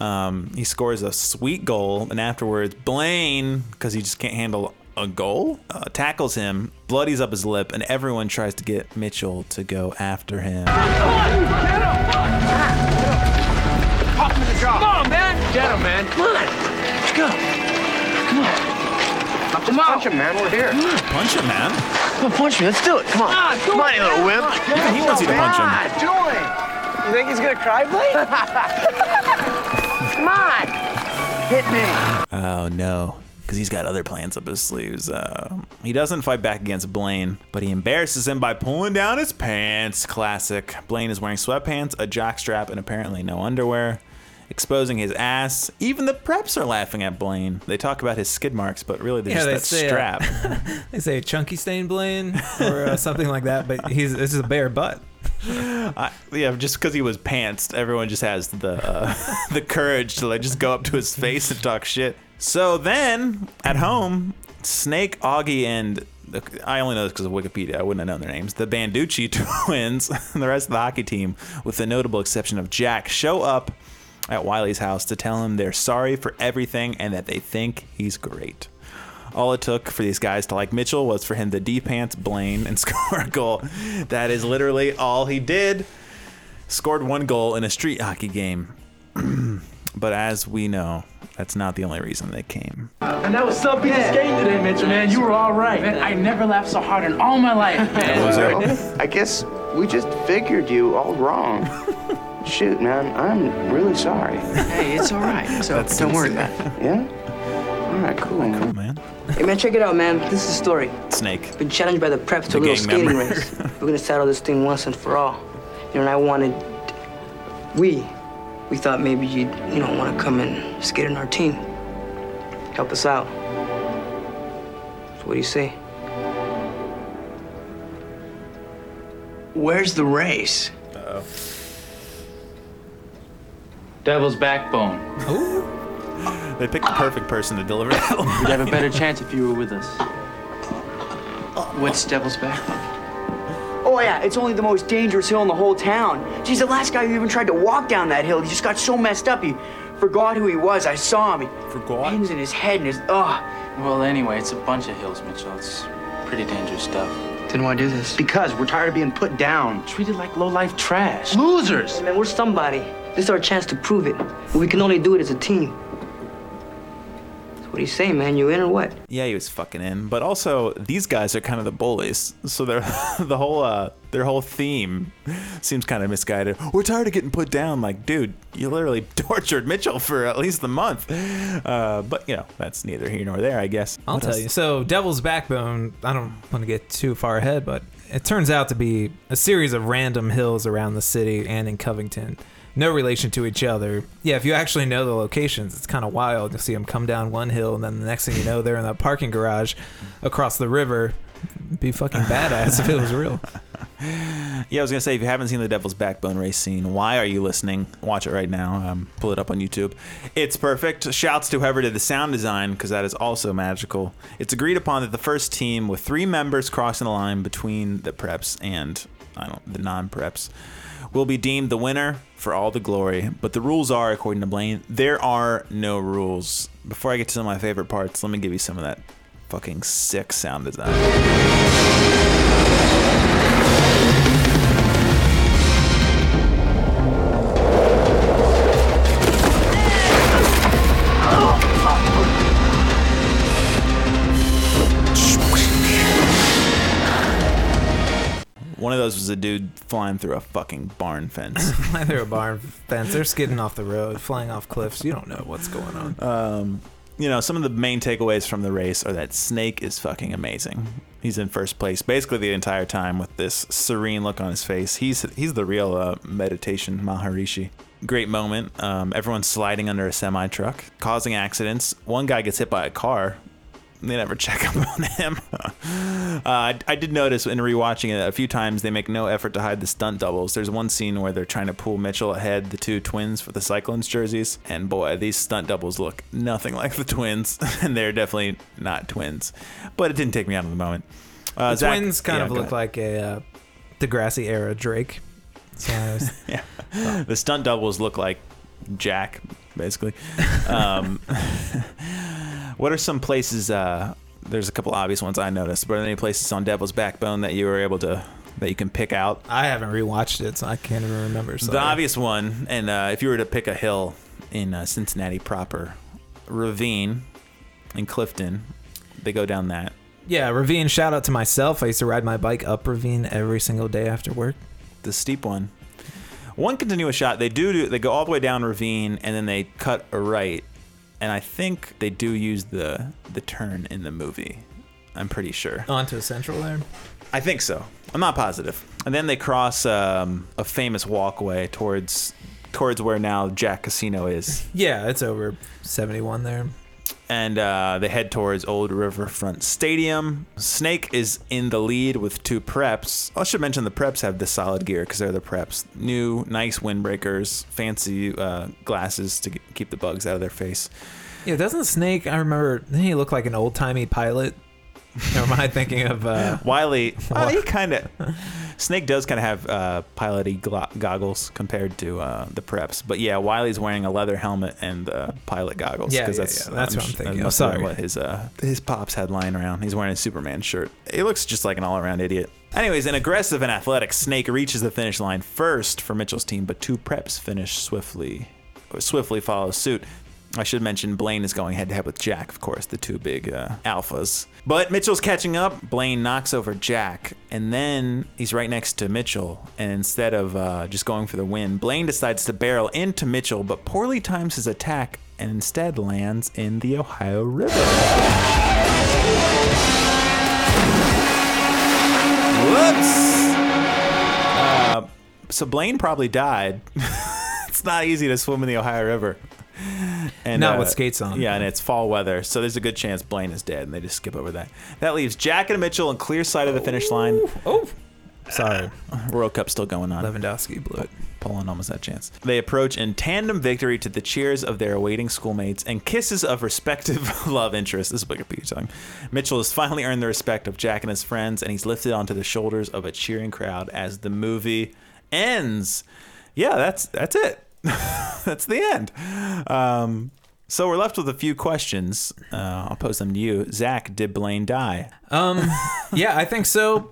Um, he scores a sweet goal, and afterwards Blaine, because he just can't handle a goal, uh, tackles him, bloodies up his lip, and everyone tries to get Mitchell to go after him. Pop him in the jaw. Come on, man. Get him, man. Come on. Let's go. Come on. Knock him out. Punch him, man. We're here. Punch him, man. Come on, punch me. Let's do it. Come on. Ah, Come on, you little wimp. Yeah, he wants you to punch him. Ah, Doing. You think he's gonna cry, Blake? [LAUGHS] Come on. Hit me. Oh no, because he's got other plans up his sleeves. Uh, he doesn't fight back against Blaine, but he embarrasses him by pulling down his pants. Classic. Blaine is wearing sweatpants, a jockstrap, and apparently no underwear, exposing his ass. Even the preps are laughing at Blaine. They talk about his skid marks, but really they're Yeah, they just that say, uh, strap. [LAUGHS] they say chunky stain Blaine or uh, [LAUGHS] something like that, but he's this is a bare butt. I, yeah, just because he was pantsed, everyone just has the uh, [LAUGHS] the courage to like just go up to his face and talk shit. So then, at home, Snake, Augie, and I only know this because of Wikipedia. I wouldn't have known their names. The Banducci twins and the rest of the hockey team, with the notable exception of Jack, show up at Wiley's house to tell him they're sorry for everything and that they think he's great. All it took for these guys to like Mitchell was for him to de-pants Blaine and [LAUGHS] score a goal. That is literally all he did. Scored one goal in a street hockey game. [CLEARS THROAT] but as we know, that's not the only reason they came. And that was some piece of skating today, Mitchell, man. You were all right. Man, I never laughed so hard in all my life, [LAUGHS] man. was Well, I guess we just figured you all wrong. [LAUGHS] Shoot, man, I'm really sorry. Hey, it's all right. So That's don't worry sincere. about it. Yeah? All right, cool. Cool, man. Hey, man, check it out, man. This is the story. Snake. Been challenged by the preps to The a little skating member. race. [LAUGHS] We're gonna settle this thing once and for all. You know, and I wanted. We. We thought maybe you'd, you know, want to come and skate on our team. Help us out. So what do you say? Where's the race? Uh-oh. Devil's Backbone. They picked the perfect person to deliver that [LAUGHS] line. You'd have a better chance if you were with us. What's Devil's Backbone? Oh yeah, it's only the most dangerous hill in the whole town. Geez, the last guy who even tried to walk down that hill, he just got so messed up he forgot who he was. I saw him. He forgot? Pins in his head and his ugh. Well, anyway, it's a bunch of hills, Mitchell. It's pretty dangerous stuff. Then why do this? Because we're tired of being put down, treated like low-life trash. Losers! Hey, man, we're somebody. This is our chance to prove it. But we can only do it as a team. So what do you say, man? You in or what? Yeah, he was fucking in. But also, these guys are kind of the bullies. So they're [LAUGHS] the whole uh their whole theme seems kind of misguided. We're tired of getting put down. Like, dude, you literally [LAUGHS] tortured Mitchell for at least a month. Uh, but you know, that's neither here nor there, I guess. I'll What tell else? you. So, Devil's Backbone, I don't want to get too far ahead, but it turns out to be a series of random hills around the city and in Covington. No relation to each other. Yeah, if you actually know the locations, it's kind of wild to see them come down one hill and then the next thing you know, they're in that parking garage across the river. It'd be fucking badass if it was real. [LAUGHS] Yeah, I was gonna say if you haven't seen the Devil's Backbone race scene, why are you listening? Watch it right now. Um, pull it up on YouTube. It's perfect. Shouts to whoever did the sound design because that is also magical. It's agreed upon that the first team with three members crossing the line between the preps and I don't the non-preps will be deemed the winner for all the glory. But the rules are, according to Blaine, there are no rules. Before I get to some of my favorite parts, let me give you some of that fucking sick sound design. One of those was a dude flying through a fucking barn fence. [LAUGHS] Flying through a barn fence. They're skidding off the road, flying off cliffs. You don't know what's going on. Um, you know, some of the main takeaways from the race are that Snake is fucking amazing. He's in first place basically the entire time with this serene look on his face. He's he's the real uh, meditation Maharishi. Great moment. Um, everyone's sliding under a semi truck, causing accidents. One guy gets hit by a car. They never check [LAUGHS] up on him. [LAUGHS] uh, I, I did notice in rewatching it a few times they make no effort to hide the stunt doubles. There's one scene where they're trying to pull Mitchell ahead, the two twins for the Cyclones jerseys, and boy, these stunt doubles look nothing like the twins, [LAUGHS] and they're definitely not twins. But it didn't take me out of the moment. Uh, the Zach- twins kind yeah, of look like a uh, Degrassi era Drake. Was- yeah. The stunt doubles look like Jack, basically. Um, what are some places? Uh, there's a couple obvious ones I noticed, but are there any places on Devil's Backbone that you were able to that you can pick out? I haven't rewatched it, so I can't even remember. The obvious one, and uh, if you were to pick a hill in uh, Cincinnati proper, Ravine in Clifton, they go down that. Yeah, Ravine. Shout out to myself. I used to ride my bike up Ravine every single day after work. the steep one. One continuous shot. They do, do they go all the way down ravine and then they cut a right, and I think they do use the the turn in the movie. I'm pretty sure. Onto a Central there. I think so. I'm not positive. And then they cross um, a famous walkway towards towards where now Jack Casino is, Yeah, it's over 71 there. And uh, they head towards Old Riverfront Stadium. Snake is in the lead with two preps. I should mention the preps have the solid gear because they're the preps. New, nice windbreakers, fancy uh, glasses to keep the bugs out of their face. Yeah, doesn't Snake? I remember. Didn't he look like an old timey pilot? [LAUGHS] am I thinking of uh, Wiley? He kind of. Snake does kind of have uh, piloty glo- goggles compared to uh, the preps, but yeah, Wiley's wearing a leather helmet and uh, pilot goggles. Yeah, yeah, that's yeah, that's what I'm thinking of. must have been Sorry. What his uh, his pops had lying around. He's wearing a Superman shirt. He looks just like an all around idiot. Anyways, an aggressive and athletic Snake reaches the finish line first for Mitchell's team, but two preps finish swiftly. Swiftly follows suit. I should mention Blaine is going head to head with Jack, of course, the two big uh, alphas. But Mitchell's catching up. Blaine knocks over Jack, and then he's right next to Mitchell. And instead of uh, just going for the win, Blaine decides to barrel into Mitchell, but poorly times his attack and instead lands in the Ohio River. Whoops! Uh, so Blaine probably died. [LAUGHS] it's not easy to swim in the Ohio River. [LAUGHS] And, Not uh, with skates on. Yeah, and it's fall weather, so there's a good chance Blaine is dead, and they just skip over that. That leaves Jack and Mitchell in clear sight of the finish line. Oh, sorry. World Cup still going on. Lewandowski blew it. Poland almost had a chance. They approach in tandem victory to the cheers of their awaiting schoolmates and kisses of respective [LAUGHS] love interests. This is Wikipedia talking. Mitchell has finally earned the respect of Jack and his friends, and he's lifted onto the shoulders of a cheering crowd as the movie ends. Yeah, that's that's it. [LAUGHS] that's the end. Um, so we're left with a few questions. Uh, I'll pose them to you. Zach, did Blaine die? Um, [LAUGHS] yeah, I think so.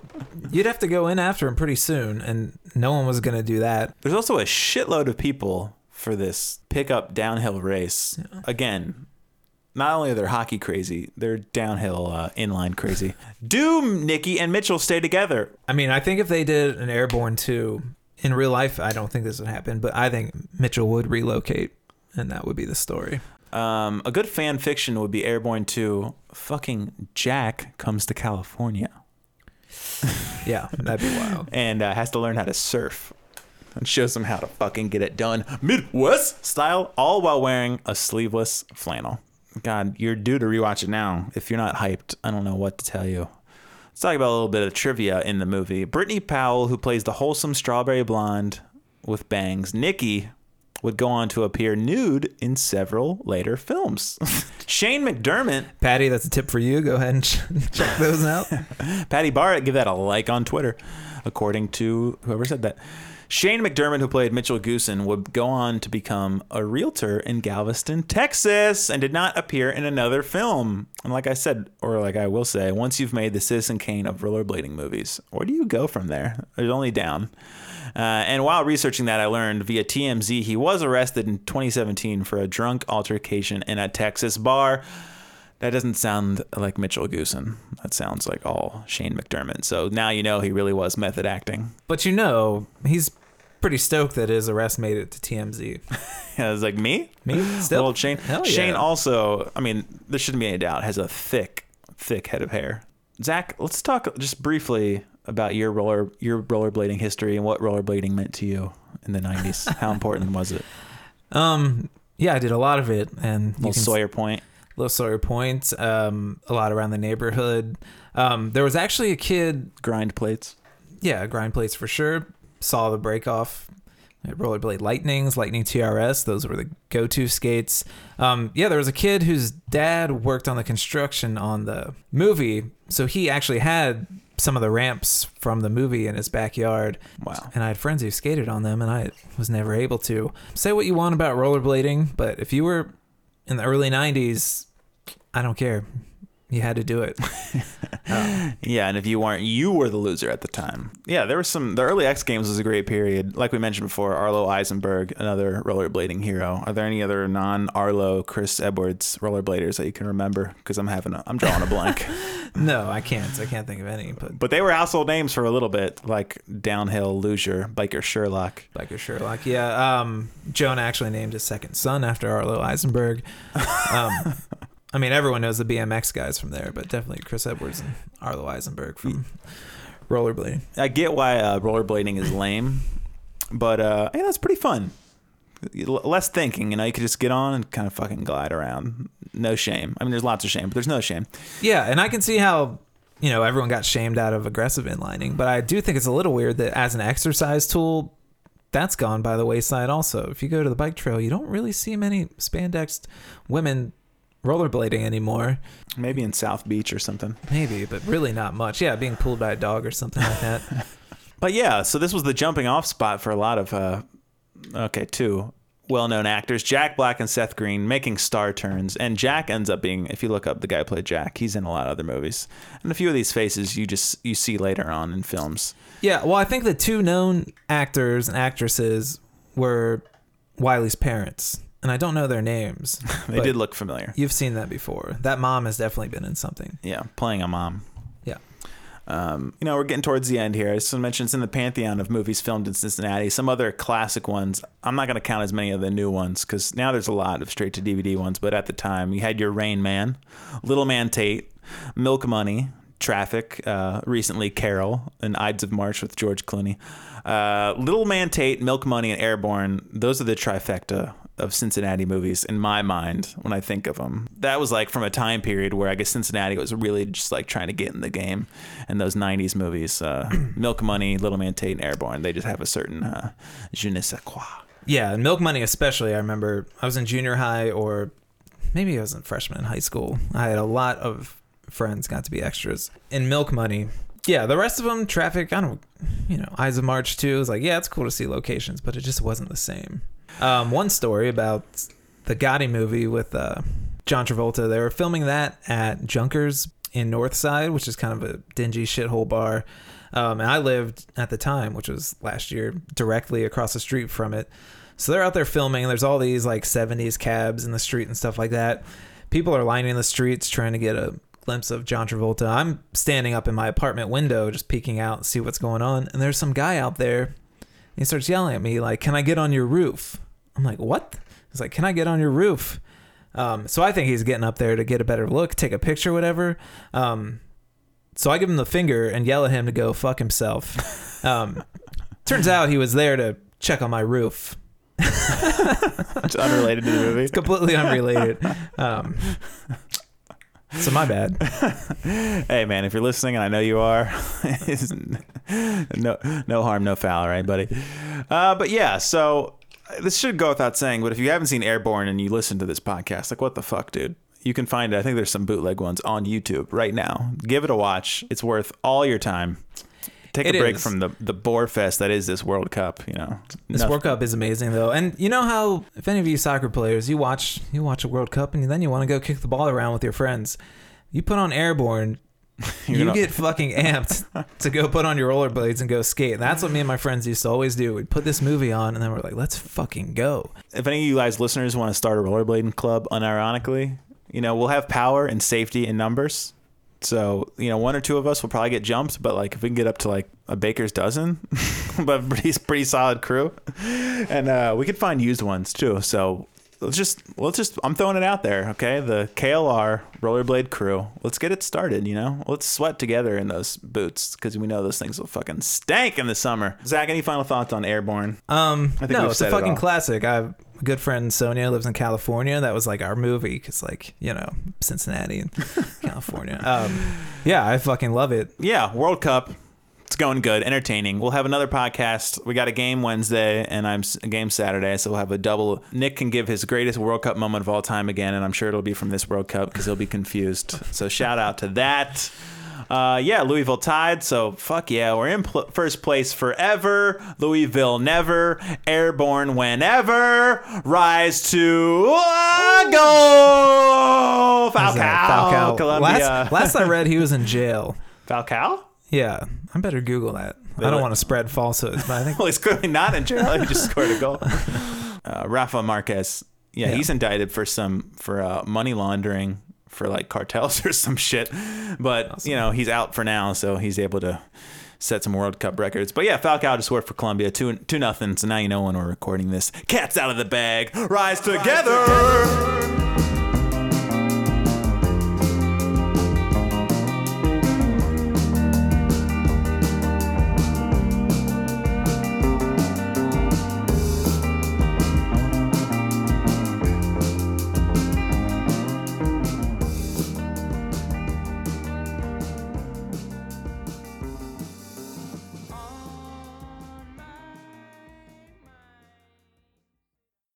You'd have to go in after him pretty soon, and no one was gonna do that. There's also a shitload of people for this pickup downhill race. Again, not only are they hockey crazy, they're downhill uh, inline crazy. [LAUGHS] Do Nikki and Mitchell stay together? I mean, I think if they did an Airborne 2 in real life, I don't think this would happen, but I think Mitchell would relocate, and that would be the story. Um, a good fan fiction would be Airborne 2. Fucking Jack comes to California [LAUGHS] Yeah, that'd be wild. [LAUGHS] and uh, has to learn how to surf and shows them how to fucking get it done Midwest style, all while wearing a sleeveless flannel. God, you're due to rewatch it now. If you're not hyped, I don't know what to tell you. Let's talk about a little bit of trivia in the movie. Brittney Powell, who plays the wholesome strawberry blonde with bangs, Nikki, would go on to appear nude in several later films. [LAUGHS] Shane McDermott, Patty, that's a tip for you. Go ahead and [LAUGHS] check those out. [LAUGHS] Patty Barrett, give that a like on Twitter, according to whoever said that. Shane McDermott, who played Mitchell Goosen, would go on to become a realtor in Galveston, Texas, and did not appear in another film. And like I said, or like I will say, once you've made the Citizen Kane of rollerblading movies, where do you go from there? There's only down. Uh, and while researching that, I learned via TMZ he was arrested in 2017 for a drunk altercation in a Texas bar. That doesn't sound like Mitchell Goosen. That sounds like all Shane McDermott. So now you know he really was method acting. But you know, he's pretty stoked that his arrest made it to TMZ. [LAUGHS] Yeah, it's like me, Me? [LAUGHS] Still? Little Shane. Hell yeah. Shane also. I mean, there shouldn't be any doubt. Has a thick, thick head of hair. Zach, let's talk just briefly about your roller, your rollerblading history and what rollerblading meant to you in the '90s. [LAUGHS] How important was it? Um, yeah, I did a lot of it, and Little Sawyer Point. Little Sawyer Point, um, a lot around the neighborhood. Um, there was actually a kid, Grind plates. yeah, grind plates for sure. Saw the break off. Rollerblade Lightnings, Lightning TRS, those were the go to skates. Um, yeah, there was a kid whose dad worked on the construction on the movie. So he actually had some of the ramps from the movie in his backyard. Wow. And I had friends who skated on them, and I was never able to. Say what you want about rollerblading, but if you were in the early 90s, I don't care. You had to do it. [LAUGHS] Yeah, and if you weren't, you were the loser at the time. Yeah, there was some. The early X Games was a great period. Like we mentioned before, Arlo Eisenberg, another rollerblading hero. Are there any other non-Arlo Chris Edwards rollerbladers that you can remember? Because I'm having, a, I'm drawing a blank. [LAUGHS] [LAUGHS] no, I can't. I can't think of any. But but they were household names for a little bit, like Downhill Loser, Biker Sherlock. Biker Sherlock. Yeah. Um, Joan actually named his second son after Arlo Eisenberg. Um, I mean, everyone knows the BMX guys from there, but definitely Chris Edwards and Arlo Eisenberg from rollerblading. I get why uh, rollerblading is lame, but uh, that's pretty fun. L- Less thinking, you know, you could just get on and kind of fucking glide around. No shame. I mean, there's lots of shame, but there's no shame. Yeah, and I can see how you know everyone got shamed out of aggressive inlining, but I do think it's a little weird that as an exercise tool, that's gone by the wayside. Also, if you go to the bike trail, you don't really see many spandexed women rollerblading anymore. Maybe in South Beach or something. Maybe, but really not much. Yeah, being pulled by a dog or something like that. [LAUGHS] But yeah, so this was the jumping off spot for a lot of, uh, okay, two well known actors, Jack Black and Seth Green, making star turns. And Jack ends up being, if you look up the guy who played Jack, he's in a lot of other movies. And a few of these faces you just you see later on in films. Yeah, well, I think the two known actors and actresses were Wiley's parents, and I don't know their names. [LAUGHS] They did look familiar. You've seen that before. That mom has definitely been in something. Yeah, playing a mom. Yeah. Um, you know, we're getting towards the end here. I just want to mention it's in the pantheon of movies filmed in Cincinnati. Some other classic ones. I'm not going to count as many of the new ones because now there's a lot of straight to DVD ones. But at the time, you had your Rain Man, Little Man Tate, Milk Money, Traffic, uh, recently Carol, and Ides of March with George Clooney. Uh, Little Man Tate, Milk Money, and Airborne. Those are the trifecta of Cincinnati movies in my mind when I think of them. That was like from a time period where I guess Cincinnati was really just like trying to get in the game. And those 90s movies, uh, [CLEARS THROAT] Milk Money, Little Man Tate, and Airborne, they just have a certain uh, je ne sais quoi. Yeah, and Milk Money especially. I remember I was in junior high or maybe I was in freshman in high school. I had a lot of friends got to be extras in Milk Money. Yeah, the rest of them, Traffic, I don't, you know, Ides of March too. Is like, yeah, it's cool to see locations, but it just wasn't the same. Um, one story about the Gotti movie with uh, John Travolta. They were filming that at Junkers in Northside, which is kind of a dingy shithole bar. Um, and I lived at the time, which was last year, directly across the street from it. So they're out there filming. And there's all these like 70s cabs in the street and stuff like that. People are lining the streets trying to get a glimpse of John Travolta. I'm standing up in my apartment window, just peeking out and see what's going on. And there's some guy out there. He starts yelling at me like, "Can I get on your roof?" I'm like, "What?" He's like, "Can I get on your roof?" Um, so I think he's getting up there to get a better look, take a picture, whatever. Um, so I give him the finger and yell at him to go fuck himself. Um, turns out he was there to check on my roof. It's unrelated to the movie. It's completely unrelated. Um, so my bad. [LAUGHS] hey man, if you're listening, and I know you are, [LAUGHS] no no harm, no foul, right, buddy? Uh, but yeah, so this should go without saying. But if you haven't seen Airborne and you listen to this podcast, like what the fuck, dude? You can find it. I think there's some bootleg ones on YouTube right now. Give it a watch. It's worth all your time. Take It a break is. from the the bore fest that is this World Cup. You know, This Nothing- World Cup is amazing though, and you know how if any of you soccer players, you watch you watch a World Cup and then you want to go kick the ball around with your friends, you put on Airborne, [LAUGHS] you gonna- get fucking amped [LAUGHS] to go put on your rollerblades and go skate. And that's what me and my friends used to always do. We'd put this movie on and then we're like, let's fucking go. if any of you guys listeners want to start a rollerblading club unironically you know we'll have power and safety in numbers so you know one or two of us will probably get jumped but like if we can get up to like a baker's dozen [LAUGHS] but pretty pretty solid crew. And uh we could find used ones too. So let's just let's just i'm throwing it out there okay? The klr rollerblade crew. Let's get it started you know? Let's sweat together in those boots because we know those things will fucking stank in the summer. Zach any final thoughts on airborne? Um, I think no, it's a fucking all. classic. I have a good friend Sonia lives in California. That was like our movie because, like, you know, Cincinnati and California. [LAUGHS] Um, yeah, I fucking love it. yeah, World Cup. It's going good, entertaining. We'll have another podcast. We got a game Wednesday and I'm a game Saturday, so we'll have a double. Nick can give his greatest World Cup moment of all time again, and I'm sure it'll be from this World Cup because he'll be confused. So shout out to that. Uh, yeah, Louisville tied. So fuck yeah, we're in pl- first place forever. Louisville never, airborne whenever. Rise to uh, go, Falcao. Falcao. Colombia. Last, last I read, he was in jail. Falcao. Yeah, I better Google that. I don't want to spread falsehoods, but I think [LAUGHS] well, he's clearly not in jail. He just scored a goal. [LAUGHS] Uh, Rafa Marquez. Yeah, Yeah. he's indicted for some for uh, money laundering for like cartels [LAUGHS] or some shit. But you know he's out for now, so he's able to set some World Cup records. But yeah, Falcao just worked for Colombia two two nothing. So now you know when we're recording this. Cats out of the bag, rise together.